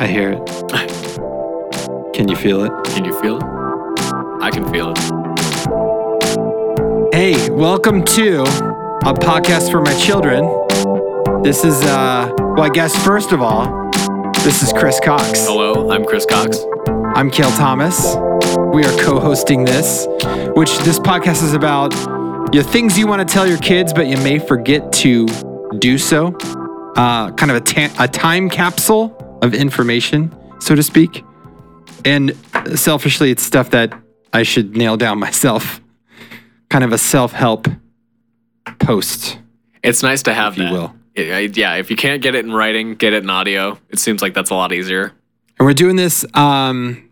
I hear it. Can you feel it? Can you feel it? I can feel it. Hey, welcome to a podcast for my children. This is, uh, well, I guess first of all, this is Chris Cox. Hello, I'm Chris Cox. I'm Cale Thomas. We are co hosting this, which this podcast is about the things you want to tell your kids, but you may forget to do so. Uh, kind of a, ta- a time capsule of information, so to speak. And selfishly, it's stuff that I should nail down myself. Kind of a self help post, It's nice to have if you will. I- yeah, if you can't get it in writing, get it in audio. It seems like that's a lot easier. And we're doing this um,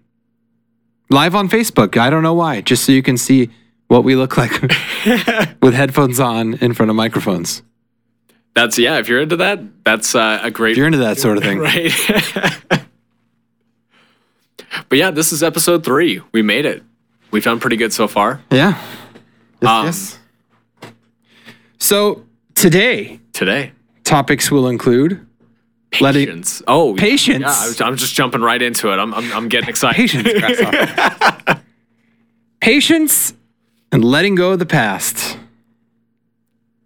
live on Facebook. I don't know why, just so you can see what we look like with headphones on in front of microphones. That's yeah. If you're into that, that's uh, a great If you're into that sort of thing. right. but yeah, this is episode three. We made it. We've done pretty good so far. Yeah. Yes, Um, yes. So today, Today, topics will include Letting- patience. Oh. Patience. Yeah, I was- I'm just jumping right into it. I'm I'm, I'm getting excited. patience, patience and letting go of the past.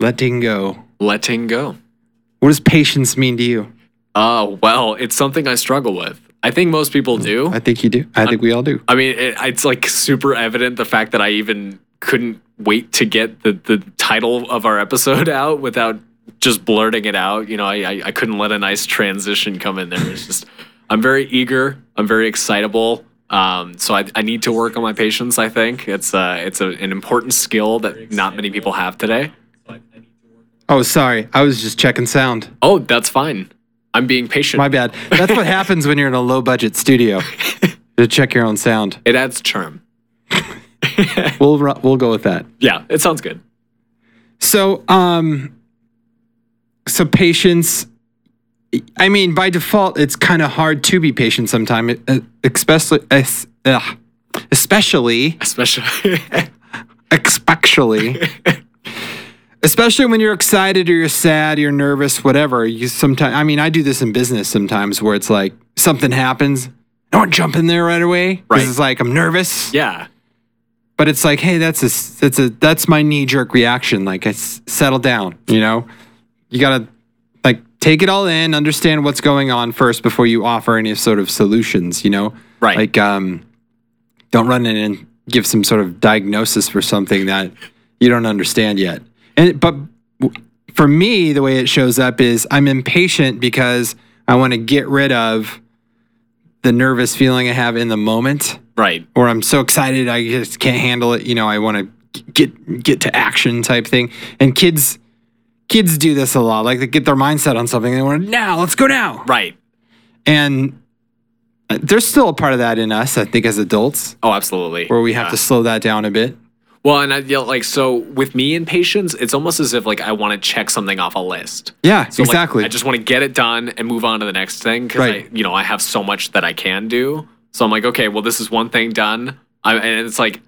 Letting go. Letting go. What does patience mean to you? Oh well, it's something I struggle with. I think most people do. I think you do. I think we all do. I mean, it, it's like super evident the fact that I even couldn't wait to get the, the title of our episode out without just blurting it out. You know, I, I, I couldn't let a nice transition come in there. It's just, I'm very eager. I'm very excitable. Um, so I, I need to work on my patience. I think it's uh, it's a, an important skill that not many people have today. Oh, sorry. I was just checking sound. Oh, that's fine. I'm being patient. My bad. That's what happens when you're in a low budget studio. to check your own sound. it adds charm. We'll we'll go with that. Yeah, it sounds good. So, um, so patience. I mean, by default, it's kind of hard to be patient sometimes, especially, especially, Especially. especially, especially when you're excited or you're sad, you're nervous, whatever. You sometimes, I mean, I do this in business sometimes where it's like something happens, I don't jump in there right away because Right. it's like I'm nervous. yeah. but it's like hey that's a that's a that's my knee jerk reaction like I s- settle down you know you gotta like take it all in understand what's going on first before you offer any sort of solutions you know Right. like um don't run in and give some sort of diagnosis for something that you don't understand yet and but for me the way it shows up is i'm impatient because i want to get rid of the nervous feeling i have in the moment Right. or I'm so excited I just can't handle it. You know, I want to get get to action type thing. And kids kids do this a lot. Like they get their mindset on something. They want to now. Let's go now. Right. And uh, there's still a part of that in us, I think, as adults, Oh, absolutely. where we have Yeah. to slow that down a bit. Well, and I feel like so with me and patience, it's almost as if like I want to check something off a list. Yeah, So like, exactly. I just want to get it done and move on to the next thing because Right. I, you know, I have so much that I can do. So I'm like, okay, well, this is one thing done. I, and it's like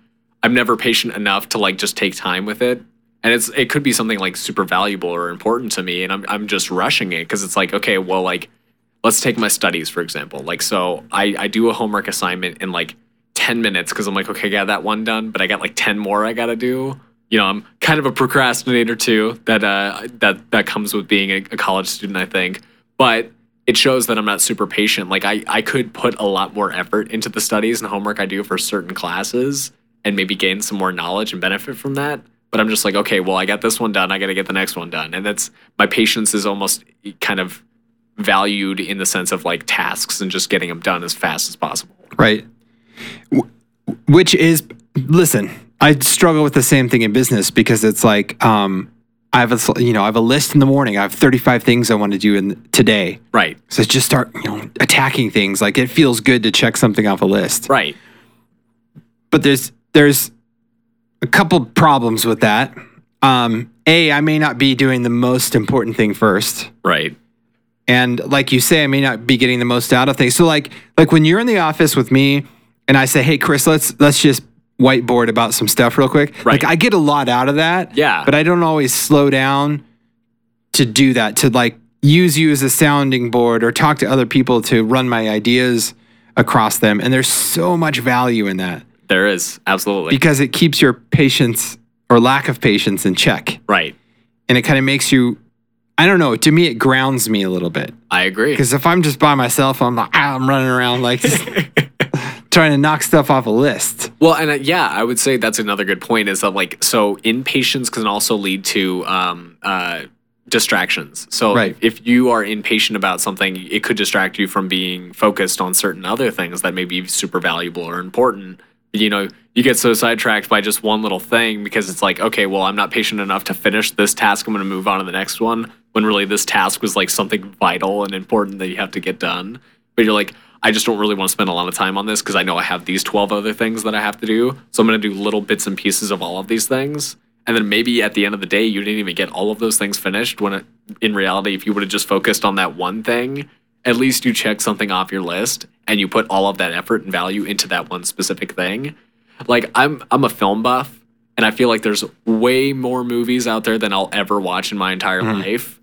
I'm never patient enough to like just take time with it. And it's it could be something like super valuable or important to me, and I'm I'm just rushing it because it's like, okay, well, like let's take my studies for example. Like, so I I do a homework assignment in like 10 minutes because I'm like, okay, I got that one done, but I got like 10 more I gotta do. You know, I'm kind of a procrastinator too. That uh, that that comes with being a, a college student, I think. But it shows that I'm not super patient. Like I I could put a lot more effort into the studies and homework I do for certain classes and maybe gain some more knowledge and benefit from that. But I'm just like, okay, well, I got this one done. I got to get the next one done, and that's my patience is almost kind of valued in the sense of like tasks and just getting them done as fast as possible. right. Wh- Which is, listen, I struggle with the same thing in business because it's like, um, I have a, you know, I have a list in the morning. I have 35 things I want to do in today. Right. So just start, you know, attacking things. Like it feels good to check something off a list. Right. But there's there's a couple problems with that. Um, a, I may not be doing the most important thing first. Right. And like you say, I may not be getting the most out of things. So like like when you're in the office with me and I say, "Hey Chris, let's let's just whiteboard about some stuff real quick." Right. Like I get a lot out of that. Yeah. But I don't always slow down to do that to like use you as a sounding board or talk to other people to run my ideas across them. And there's so much value in that There is absolutely because it keeps your patience or lack of patience in check. right. And it kind of makes you, I don't know, to me, it grounds me a little bit. I agree. Because if I'm just by myself, I'm like, ah, I'm running around like trying to knock stuff off a list. Well, and uh, yeah, I would say that's another good point. Is that like so impatience can also lead to um, uh, distractions. So Right. if you are impatient about something, it could distract you from being focused on certain other things that may be super valuable or important. You know, you get so sidetracked by just one little thing because it's like, okay, well, I'm not patient enough to finish this task. I'm going to move on to the next one. When really this task was like something vital and important that you have to get done. But you're like, I just don't really want to spend a lot of time on this because I know I have these 12 other things that I have to do. So I'm going to do little bits and pieces of all of these things. And then maybe at the end of the day, you didn't even get all of those things finished when it, in reality, if you would have just focused on that one thing, at least you check something off your list and you put all of that effort and value into that one specific thing. Like I'm I'm a film buff and I feel like there's way more movies out there than I'll ever watch in my entire mm-hmm. life.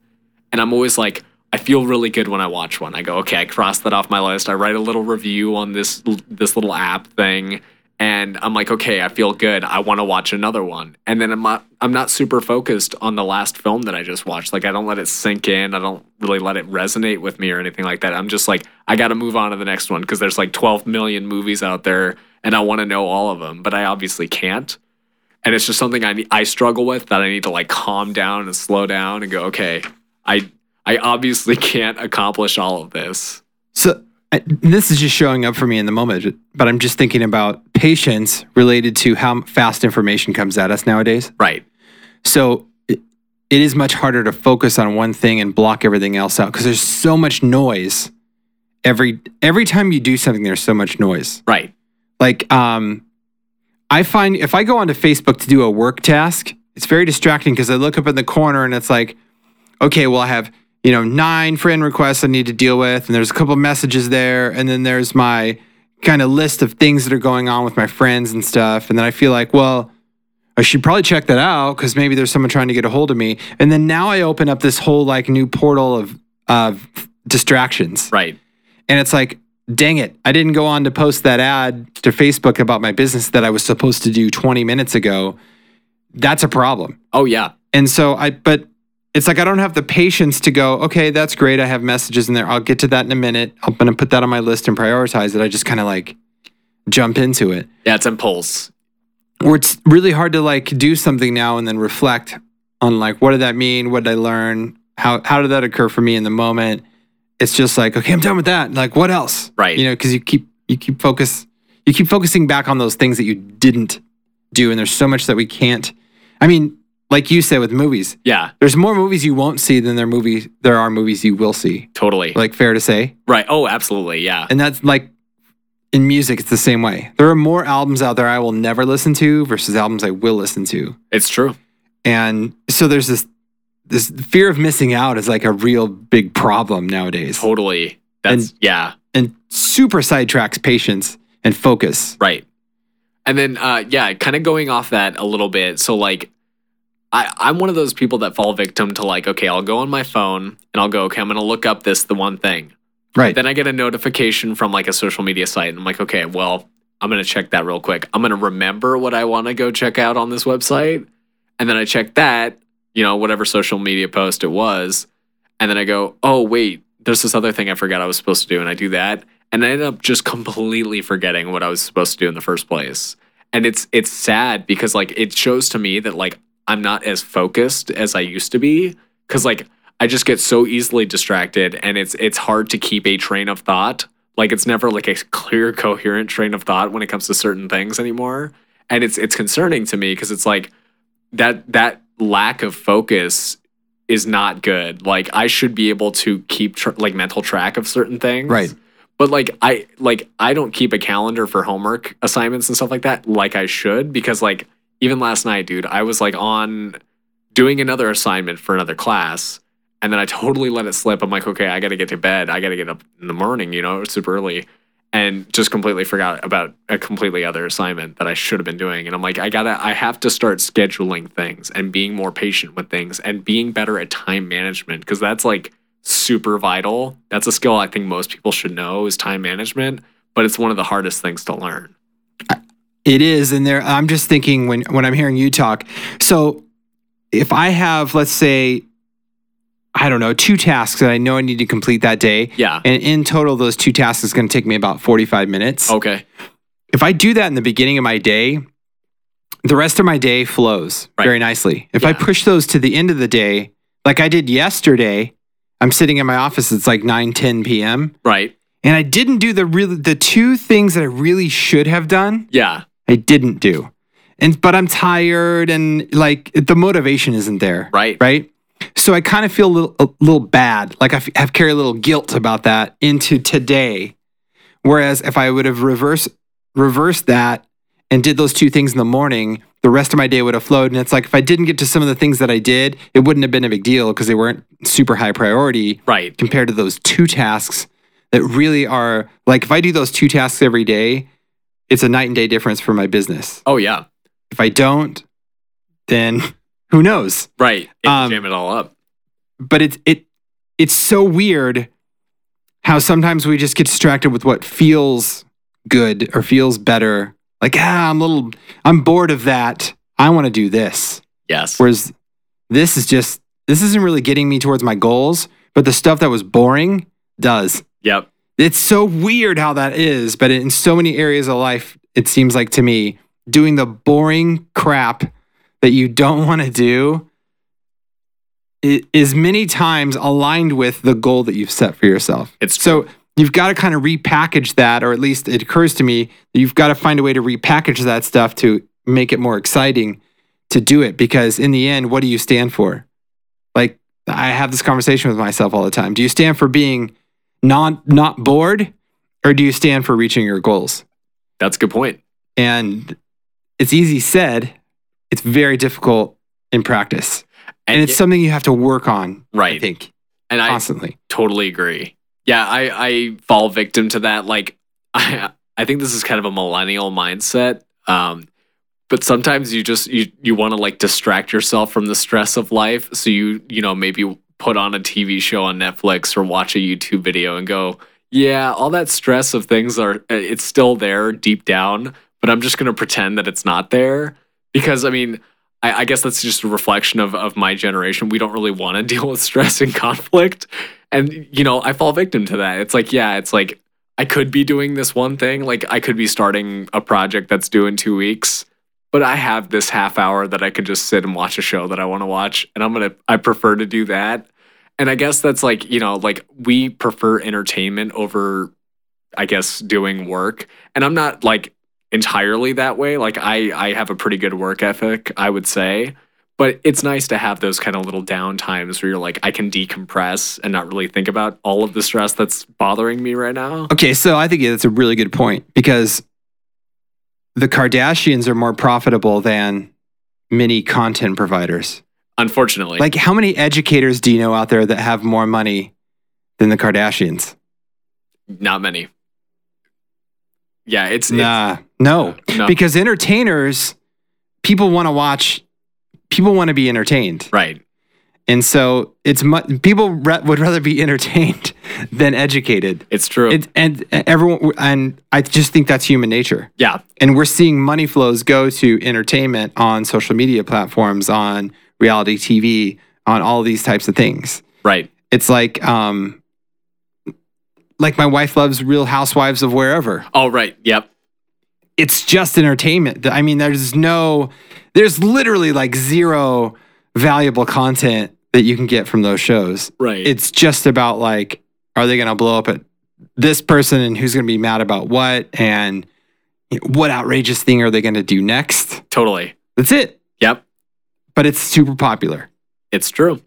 And I'm always like, I feel really good when I watch one. I go, okay, I crossed that off my list. I write a little review on this this little app thing, and I'm like, okay, I feel good. I want to watch another one. And then I'm not I'm not super focused on the last film that I just watched. Like I don't let it sink in. I don't really let it resonate with me or anything like that. I'm just like, I got to move on to the next one because there's like 12 million movies out there, and I want to know all of them, but I obviously can't and it's just something I I struggle with that I need to like calm down and slow down and go, okay, I I obviously can't accomplish all of this. So I, this is just showing up for me in the moment, but I'm just thinking about patience related to how fast information comes at us nowadays. Right. So it, it is much harder to focus on one thing and block everything else out because there's so much noise. Every every time you do something, there's so much noise. Right. Like um, I find if I go onto Facebook to do a work task, it's very distracting because I look up in the corner and it's like, okay, well I have you know nine friend requests I need to deal with, and there's a couple messages there, and then there's my kind of list of things that are going on with my friends and stuff, and then I feel like, well. I should probably check that out because maybe there's someone trying to get a hold of me. And then now I open up this whole like new portal of of distractions. Right. And it's like, dang it, I didn't go on to post that ad to Facebook about my business that I was supposed to do 20 minutes ago. That's a problem. Oh yeah. And so I, but it's like I don't have the patience to go, okay, that's great. I have messages in there. I'll get to that in a minute. I'm going to put that on my list and prioritize it. I just kind of like jump into it. Yeah, it's impulse. Or it's really hard to like do something now and then reflect on like, what did that mean? What did I learn? How, how did that occur for me in the moment? It's just like, okay, I'm done with that. Like, what else? Right. You know, because you keep you keep focus you keep focusing back on those things that you didn't do, and there's so much that we can't. I mean, like you said with movies, Yeah, there's more movies you won't see than there movies there are movies you will see. totally. Like fair to say, right. Oh, absolutely. Yeah. and that's like in music, it's the same way. There are more albums out there I will never listen to versus albums I will listen to, It's true. and so there's this this fear of missing out is like a real big problem nowadays, Totally. That's yeah. and super sidetracks patience and focus. Right. And then uh yeah, kind of going off that a little bit. So like I, I'm one of those people that fall victim to like, okay, I'll go on my phone and I'll go, okay, I'm gonna look up this the one thing. Right. Then I get a notification from like a social media site, and I'm like, okay, well, I'm gonna check that real quick. I'm gonna remember what I want to go check out on this website, and then I check that, you know, whatever social media post it was, and then I go, oh wait, there's this other thing I forgot I was supposed to do, and I do that, and I end up just completely forgetting what I was supposed to do in the first place, and it's it's sad because like it shows to me that like I'm not as focused as I used to be, because like I just get so easily distracted and it's it's hard to keep a train of thought. Like it's never like a clear coherent train of thought when it comes to certain things anymore. And it's it's concerning to me because it's like that that lack of focus is not good. Like I should be able to keep tr- like mental track of certain things. Right. But like I like I don't keep a calendar for homework assignments and stuff like that like I should because like even last night, dude, I was like on doing another assignment for another class and then I totally let it slip. I'm like, okay, I got to get to bed. I got to get up in the morning, you know, super early. And just completely forgot about a completely other assignment that I should have been doing. And I'm like, I gotta, I have to start scheduling things and being more patient with things and being better at time management because that's like super vital. That's a skill I think most people should know is time management, but it's one of the hardest things to learn. It is, and there. I'm just thinking when when I'm hearing you talk. So, if I have, let's say, I don't know, two tasks that I know I need to complete that day, Yeah. and in total, those two tasks is going to take me about 45 minutes. Okay. If I do that in the beginning of my day, the rest of my day flows Right. very nicely. If I push those to the end of the day, like I did yesterday, I'm sitting in my office. It's like 9, 10 p.m. Right. and I didn't do the really the two things that I really should have done. Yeah. I didn't do. And but I'm tired and like the motivation isn't there. Right. Right? So I kind of feel a little, a little bad. Like I f- have carried a little guilt about that into today. Whereas if I would have reversed reversed that and did those two things in the morning, the rest of my day would have flowed. And it's like if I didn't get to some of the things that I did, it wouldn't have been a big deal because they weren't super high priority Right. compared to those two tasks that really are like if I do those two tasks every day, it's a night and day difference for my business. Oh yeah. If I don't, then who knows? Right. It Um, jam it all up. But it's it it's so weird how sometimes we just get distracted with what feels good or feels better. Like, ah, I'm a little I'm bored of that. I want to do this. Yes. Whereas this is just this isn't really getting me towards my goals, but the stuff that was boring does. Yep. It's so weird how that is, but in so many areas of life, it seems like to me, doing the boring crap that you don't want to do is many times aligned with the goal that you've set for yourself. It's So you've got to kind of repackage that, or at least it occurs to me that you've got to find a way to repackage that stuff to make it more exciting to do it. Because in the end, what do you stand for? Like I have this conversation with myself all the time. Do you stand for being not not bored, or do you stand for reaching your goals? That's a good point. And it's easy said. It's very difficult in practice, and it's it- something you have to work on. right? I think And I constantly. totally agree. Yeah, I, I fall victim to that. Like, I, I think this is kind of a millennial mindset. Um, but sometimes you just you you want to like distract yourself from the stress of life. So you you know maybe put on a TV show on Netflix or watch a YouTube video and go, yeah, all that stress of things are uh, it's still there deep down, but I'm just gonna pretend that it's not there because I mean. I, I guess that's just a reflection of, of my generation. We don't really want to deal with stress and conflict. And, you know, I fall victim to that. It's like, yeah, it's like I could be doing this one thing. Like I could be starting a project that's due in two weeks, but I have this half hour that I could just sit and watch a show that I want to watch. And I'm going to, I prefer to do that. And I guess that's like, you know, like we prefer entertainment over, I guess, doing work. And I'm not like entirely that way. Like I, I have a pretty good work ethic, I would say. But it's nice to have those kind of little down times where you're like, I can decompress and not really think about all of the stress that's bothering me right now. Okay, so I think that's a really good point because the Kardashians are more profitable than many content providers. Unfortunately. Like, how many educators do you know out there that have more money than the Kardashians? not many. Yeah, it's, Nah, no, it's no. because entertainers, people want to watch, people want to be entertained, right. And so it's mu- people re- would rather be entertained than educated. It's true. It, and everyone, and I just think that's human nature. yeah. And we're seeing money flows go to entertainment on social media platforms, on reality TV, on all these types of things. Right. It's like, um, like my wife loves Real Housewives of wherever. Oh, right. Yep. It's just entertainment. I mean, there's no, there's literally like zero valuable content that you can get from those shows. Right. It's just about like, are they going to blow up at this person and who's going to be mad about what and what outrageous thing are they going to do next? totally. That's it. Yep. But it's super popular. It's true.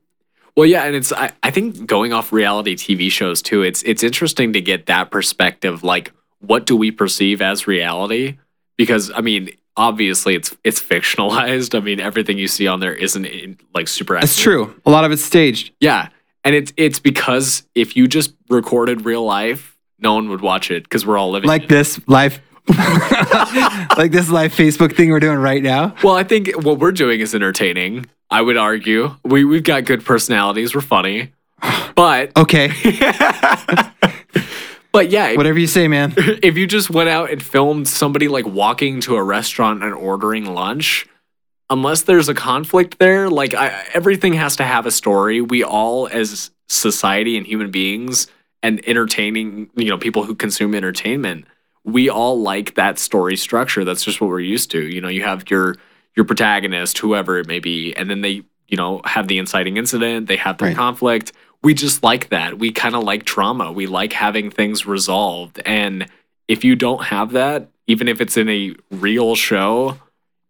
Well, yeah, and it's I, I think going off reality TV shows too, it's it's interesting to get that perspective. Like, what do we perceive as reality? Because I mean, obviously it's it's fictionalized. I mean, everything you see on there isn't in, like super. That's true. A lot of it's staged. Yeah, and it's it's because if you just recorded real life, no one would watch it because we're all living Like it. this live, like this live Facebook thing we're doing right now. Well, I think what we're doing is entertaining. I would argue we we've got good personalities. We're funny. But Okay, but yeah, whatever you say, man. if you just went out and filmed somebody like walking to a restaurant and ordering lunch, unless there's a conflict there, like I, everything has to have a story. We all, as society and human beings, and entertaining, you know, people who consume entertainment, we all like that story structure. That's just what we're used to. You know, you have your your protagonist, whoever it may be, and then they, you know, have the inciting incident. They have their Right. conflict. We just like that. We kind of like drama. We like having things resolved. And if you don't have that, even if it's in a real show,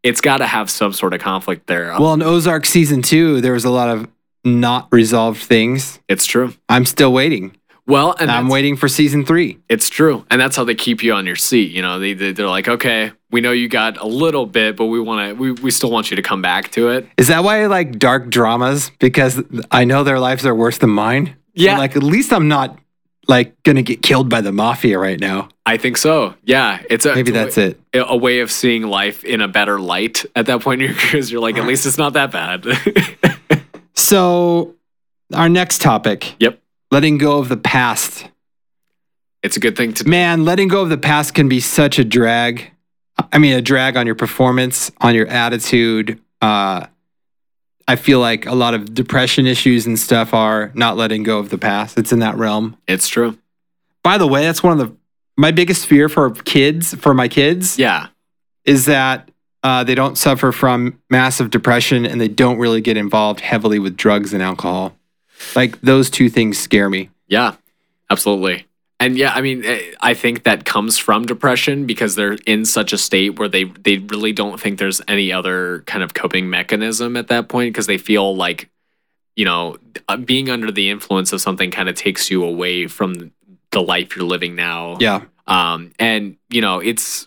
it's got to have some sort of conflict there. Well, in Ozark season two, there was a lot of not resolved things. it's true. I'm still waiting. Well, and I'm waiting for season three. It's true, and that's how they keep you on your seat. You know, they, they they're like, okay, we know you got a little bit, but we want to, we, we still want you to come back to it. Is that why I like dark dramas? Because I know their lives are worse than mine. Yeah. Like at least I'm not like gonna get killed by the mafia right now. I think so. Yeah, it's a Maybe it's that's way, it. a way of seeing life in a better light at that point in your career. You're like, at least it's not that bad. So our next topic. Yep. Letting go of the past. it's a good thing to. Man, letting go of the past can be such a drag. I mean, a drag on your performance, on your attitude. Uh, I feel like a lot of depression issues and stuff are not letting go of the past. It's in that realm. It's true. By the way, that's one of the my biggest fear for kids, for my kids, Yeah. is that uh, they don't suffer from massive depression and they don't really get involved heavily with drugs and alcohol. Like those two things scare me. Yeah, absolutely. And yeah, I mean, eh, I think that comes from depression because they're in such a state where they they really don't think there's any other kind of coping mechanism at that point because they feel like, you know, uh, being under the influence of something kind of takes you away from the life you're living now. Yeah. Um, and you know, it's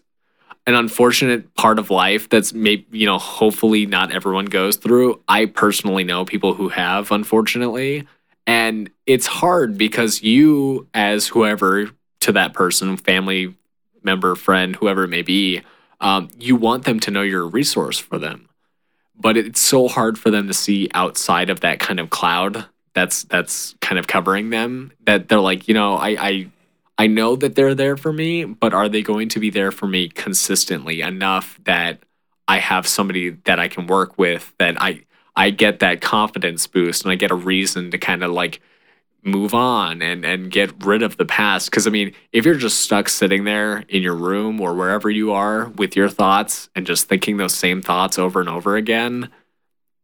an unfortunate part of life that's maybe you know, hopefully not everyone goes through. I personally know people who have, unfortunately, and it's hard because you, as whoever to that person, family member, friend, whoever it may be, um, you want them to know you're a resource for them. But it's so hard for them to see outside of that kind of cloud that's that's kind of covering them that they're like, you know, I I I know that they're there for me, but are they going to be there for me consistently enough that I have somebody that I can work with that I I get that confidence boost and I get a reason to kind of like move on and and get rid of the past cuz I mean, if you're just stuck sitting there in your room or wherever you are with your thoughts and just thinking those same thoughts over and over again,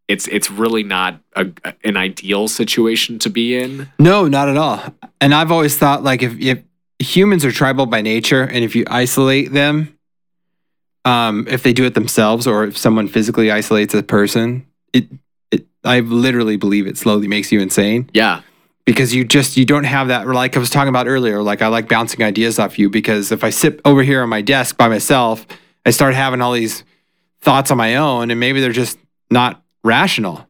it's it's really not a, an ideal situation to be in. No, not at all. And I've always thought like if, if humans are tribal by nature and if you isolate them, um, if they do it themselves or if someone physically isolates a person, it, it I literally believe it slowly makes you insane Yeah. because you just you don't have that like I was talking about earlier, like I like bouncing ideas off you because if I sit over here on my desk by myself, I start having all these thoughts on my own and maybe they're just not rational.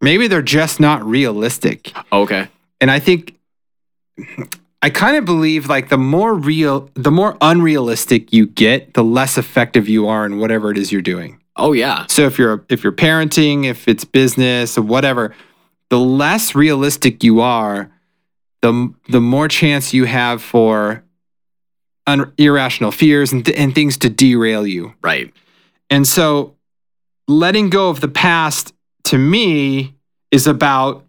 Maybe they're just not realistic. Okay. And I think I kind of believe like the more real, the more unrealistic you get, the less effective you are in whatever it is you're doing. Oh yeah. So if you're if you're parenting, if it's business or whatever, the less realistic you are, the the more chance you have for un- irrational fears and, th- and things to derail you. Right. And so letting go of the past to me is about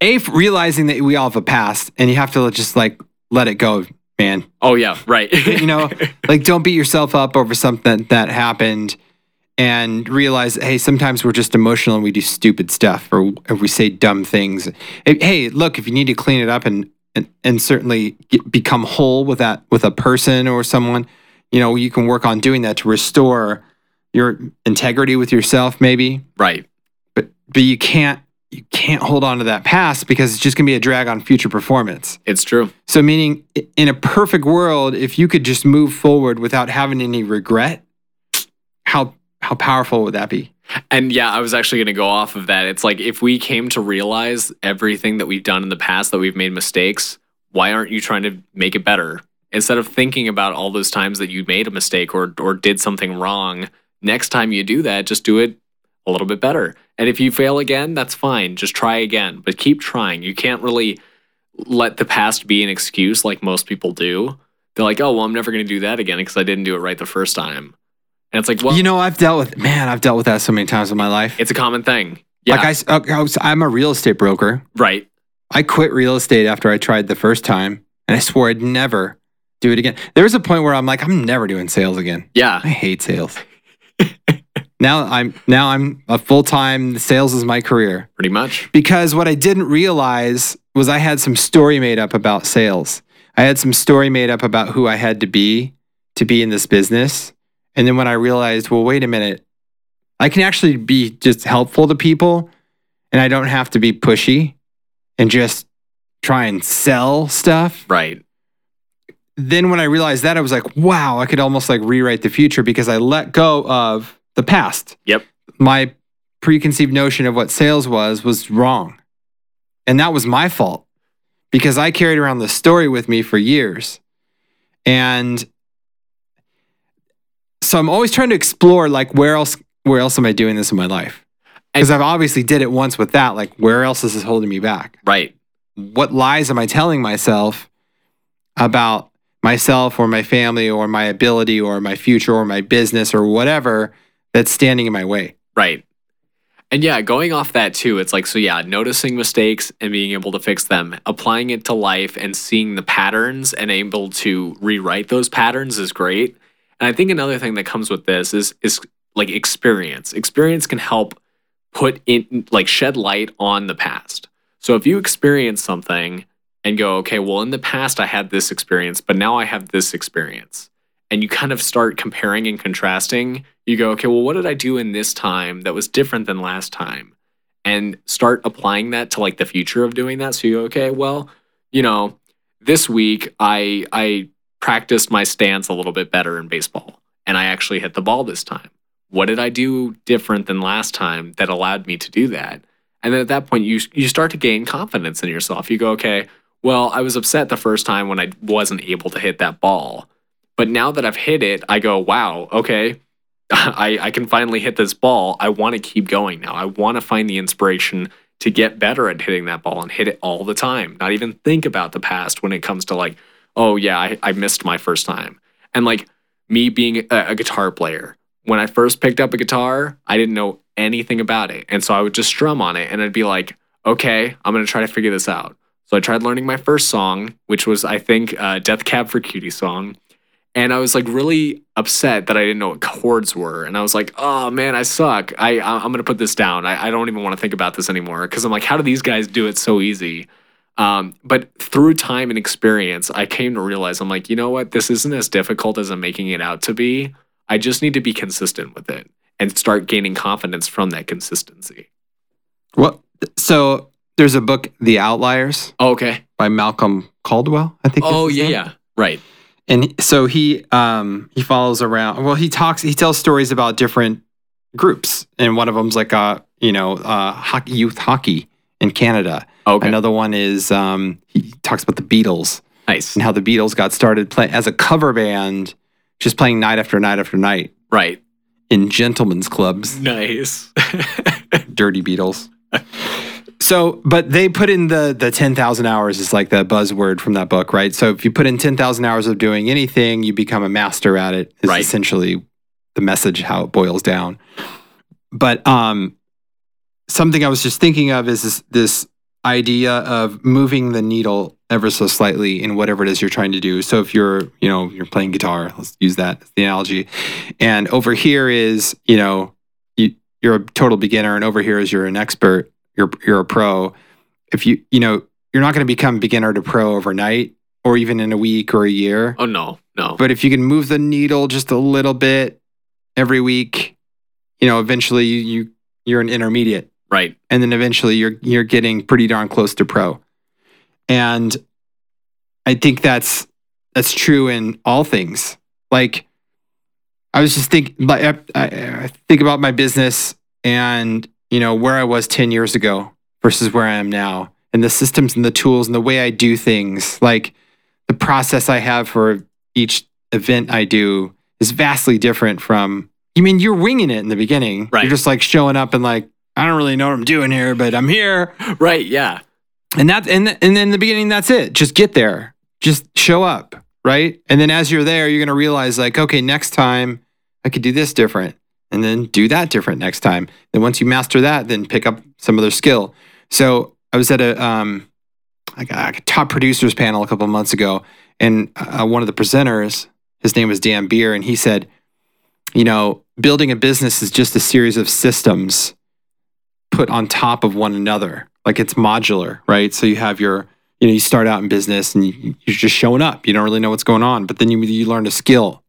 a realizing that we all have a past and you have to just like let it go, man. Oh yeah. Right. You know, like don't beat yourself up over something that happened and realize hey sometimes we're just emotional and we do stupid stuff or, or we say dumb things hey, look if you need to clean it up and and, and certainly get, become whole with that with a person or someone you know you can work on doing that to restore your integrity with yourself maybe right. but but you can't you can't hold on to that past because it's just going to be a drag on future performance It's true. so, meaning in a perfect world, if you could just move forward without having any regret, how how powerful would that be? And yeah, I was actually going to go off of that. It's like if we came to realize everything that we've done in the past that we've made mistakes, why aren't you trying to make it better? Instead of thinking about all those times that you made a mistake or or did something wrong, next time you do that, just do it a little bit better. And if you fail again, that's fine. Just try again, but keep trying. You can't really let the past be an excuse like most people do. They're like, oh, well, I'm never going to do that again because I didn't do it right the first time. And it's like, well, you know, I've dealt with man, I've dealt with that so many times in my life. it's a common thing. Yeah, Like I, s- I was, I'm a real estate broker. right. I quit real estate after I tried the first time, and I swore I'd never do it again. There was a point where I'm like, I'm never doing sales again. Yeah, I hate sales. now I'm now I'm a full time. Sales is my career pretty much. because what I didn't realize was I had some story made up about sales. I had some story made up about who I had to be to be in this business. And then when I realized, well, wait a minute, I can actually be just helpful to people and I don't have to be pushy and just try and sell stuff. Right. Then when I realized that, I was like, wow, I could almost like rewrite the future because I let go of the past. Yep. My preconceived notion of what sales was was wrong. And that was my fault because I carried around the story with me for years. And so I'm always trying to explore like where else where else am I doing this in my life? Because I've obviously did it once with that. Like where else is this holding me back? Right. What lies am I telling myself about myself or my family or my ability or my future or my business or whatever that's standing in my way? Right. And yeah, going off that too, it's like, so yeah, noticing mistakes and being able to fix them, applying it to life and seeing the patterns and able to rewrite those patterns is great. And I think another thing that comes with this is is like experience. Experience can help put in like shed light on the past. So if you experience something and go, okay, well, in the past I had this experience, but now I have this experience. And you kind of start comparing and contrasting. You go, okay, well, what did I do in this time that was different than last time? And start applying that to like the future of doing that. So you go, okay, well, you know, this week I I practiced my stance a little bit better in baseball and I actually hit the ball this time. What did I do different than last time that allowed me to do that? And then at that point you you start to gain confidence in yourself. You go, okay, well, I was upset the first time when I wasn't able to hit that ball. But now that I've hit it, I go, wow, okay, I, I can finally hit this ball. I want to keep going now. I want to find the inspiration to get better at hitting that ball and hit it all the time. Not even think about the past when it comes to like, oh, yeah, I, I missed my first time. And like me being a, a guitar player, when I first picked up a guitar, I didn't know anything about it. And so I would just strum on it and I'd be like, okay, I'm going to try to figure this out. So I tried learning my first song, which was, I think, uh, Death Cab for Cutie song. And I was like really upset that I didn't know what chords were. And I was like, oh man, I suck. I, I- I'm going to put this down. I, I don't even want to think about this anymore. Cause I'm like, how do these guys do it so easy? Um, but through time and experience, I came to realize I'm like, you know what? This isn't as difficult as I'm making it out to be. I just need to be consistent with it and start gaining confidence from that consistency. Well, so there's a book, The Outliers Oh, okay. by Malcolm Gladwell, I think. Oh, yeah, name. yeah. Right. And so he um he follows around well he talks he tells stories about different groups and one of them's like uh you know uh hockey youth hockey in canada Okay. another one is um he talks about the beatles Nice. and how the beatles got started playing as a cover band just playing night after night after night Right. in gentlemen's clubs Nice. dirty beatles so but they put in the the 10,000 hours is like the buzzword from that book right? So if you put in 10,000 hours of doing anything you become a master at it is Right. essentially the message how it boils down. But um something i was just thinking of is this, this idea of moving the needle ever so slightly in whatever it is you're trying to do. So if you're you know you're playing guitar let's use that as the analogy. And over here is you know you, you're a total beginner and over here is you're an expert you're you're a pro. If you you know you're not going to become beginner to pro overnight or even in a week or a year. Oh no, no. but if you can move the needle just a little bit every week you know eventually you, you you're an intermediate. Right. and then eventually you're you're getting pretty darn close to pro. And i think that's that's true in all things. Like i was just thinking like I, I, I think about my business and you know where i was 10 years ago versus where i am now and the systems and the tools and the way i do things like the process i have for each event i do is vastly different from you mean you're winging it in the beginning. Right. You're just like showing up and like, I don't really know what I'm doing here, but I'm here. Right. Yeah. And that and th- and then in the beginning, that's it. Just get there. Just show up. Right. And then as you're there, you're gonna realize like, okay, next time I could do this different. And then do that different next time. Then once you master that, then pick up some other skill. So I was at a um like a top producers panel a couple months ago, and uh, one of the presenters, his name was Dan Beer, and he said, you know, building a business is just a series of systems put on top of one another. Like it's modular, right? So you have your, you know, you start out in business and you, you're just showing up. You don't really know what's going on, but then you you learn a skill,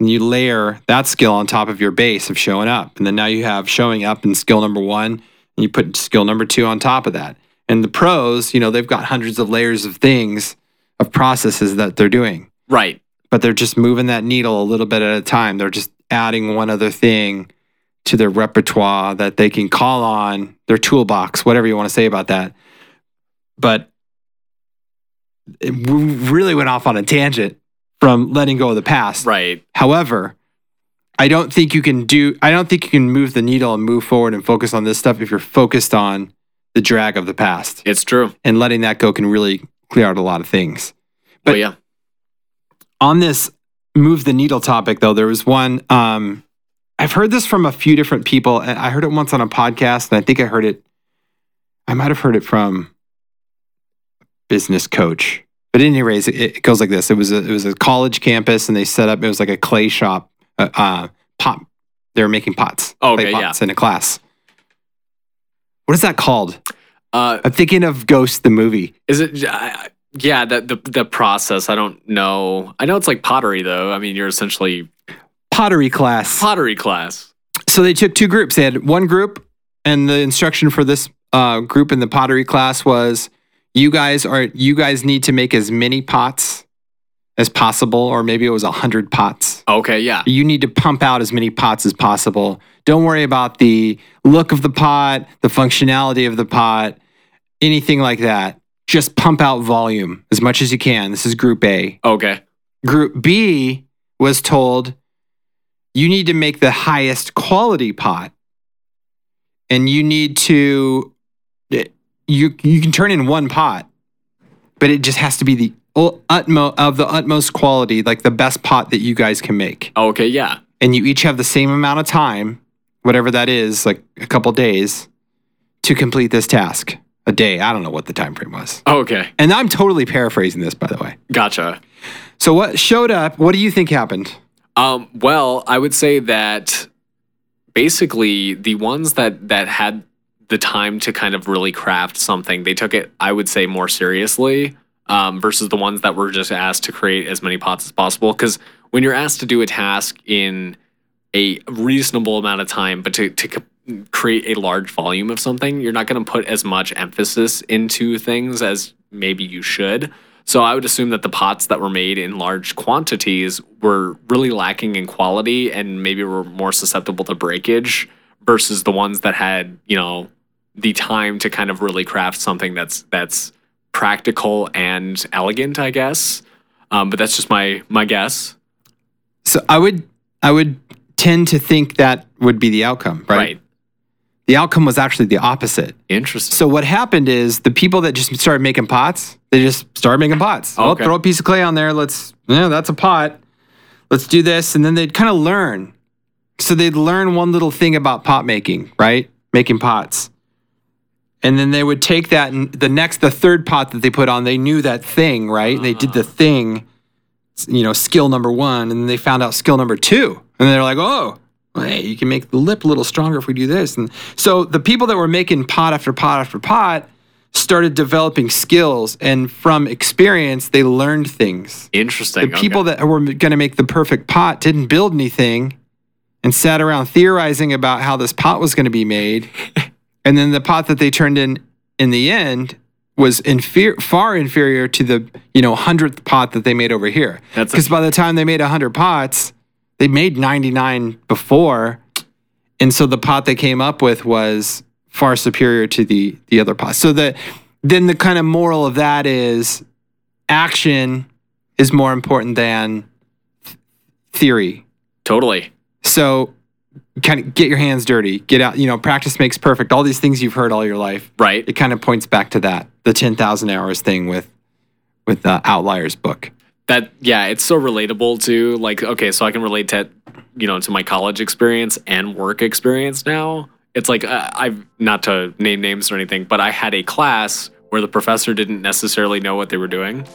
and you layer that skill on top of your base of showing up, and then now you have showing up and skill number one, and you put skill number two on top of that. And the pros, you know, they've got hundreds of layers of things, of processes that they're doing Right. but they're just moving that needle a little bit at a time. They're just adding one other thing to their repertoire that they can call on their toolbox, whatever you want to say about that. But it really went off on a tangent from letting go of the past. Right. However, I don't think you can do I don't think you can move the needle and move forward and focus on this stuff if you're focused on the drag of the past. It's true. And letting that go can really clear out a lot of things But But- yeah. on this move the needle topic though there was one um i've heard this from a few different people and i heard it once on a podcast and i think i heard it i might have heard it from a business coach but at any rate it, it goes like this it was a it was a college campus and they set up it was like a clay shop uh, uh pot they were making pots Oh, clay okay, yeah. in a class what is that called Uh, i'm thinking of ghost the movie is it? I- yeah. The, the the process. I don't know. I know it's like pottery though. I mean, you're essentially pottery class pottery class. so they took two groups. They had one group, and the instruction for this uh, group in the pottery class was, "You guys are you guys need to make as many pots as possible, or maybe it was a hundred pots. Okay. Yeah. You need to pump out as many pots as possible. Don't worry about the look of the pot, the functionality of the pot, anything like that. Just pump out volume as much as you can. This is Group A. Okay. Group B was told you need to make the highest quality pot and you need to you you can turn in one pot but it just has to be the utmost of the utmost quality like the best pot that you guys can make Okay. Yeah. and you each have the same amount of time whatever that is like a couple days to complete this task a day i don't know what the time frame was Okay. and i'm totally paraphrasing this by the way Gotcha. so what showed up what do you think happened Um, well, I would say that basically the ones that that had the time to kind of really craft something, they took it, I would say, more seriously um, versus the ones that were just asked to create as many pots as possible. Because when you're asked to do a task in a reasonable amount of time, but to, to create a large volume of something, you're not going to put as much emphasis into things as maybe you should. So I would assume that the pots that were made in large quantities were really lacking in quality and maybe were more susceptible to breakage versus the ones that had, you know, the time to kind of really craft something that's that's practical and elegant, I guess. Um, but that's just my my guess. So I would I would tend to think that would be the outcome, right? right. The outcome was actually the opposite. Interesting. So what happened is the people that just started making pots, they just started making pots. Oh, Okay. throw a piece of clay on there. Let's yeah, that's a pot. Let's do this, and then they'd kind of learn. So they'd learn one little thing about pot making, right? Making pots. And then they would take that and the next, the third pot that they put on, they knew that thing, right? They did the uh-huh. thing, you know, skill number one, and then they found out skill number two. And they're like, oh, well, hey, you can make the lip a little stronger if we do this. And so the people that were making pot after pot after pot started developing skills. And from experience, they learned things. Interesting. The people that were going to make the perfect pot didn't build anything and sat around theorizing about how this pot was going to be made. and then the pot that they turned in in the end was inferior, far inferior to the you know hundredth pot that they made over here. That's a- Because by the time they made hundred pots, they made ninety nine before, and so the pot they came up with was far superior to the the other pot. So the then the kind of moral of that is action is more important than th- theory. totally. So kind of get your hands dirty, get out, you know, practice makes perfect. All these things you've heard all your life. Right. It kind of points back to that, the 10,000 hours thing with with the Outliers book. that yeah it's so relatable to like okay so i can relate to you know to my college experience and work experience now it's like uh, i've not to name names or anything but i had a class where the professor didn't necessarily know what they were doing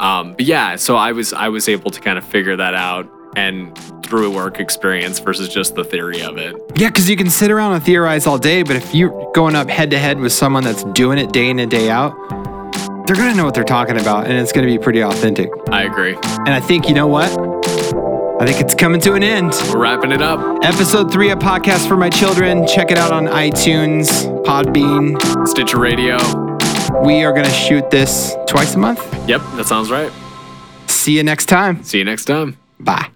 um, but yeah so i was i was able to kind of figure that out and through work experience versus just the theory of it Yeah, because you can sit around and theorize all day, but if you're going up head to head with someone that's doing it day in and day out, they're going to know what they're talking about and it's going to be pretty authentic. i agree And I think, you know what? I think it's coming to an end. we're wrapping it up Episode three of Podcast for My Children. Check it out on iTunes, Podbean. stitcher radio We are going to shoot this twice a month. yep that sounds right See you next time. see you next time Bye.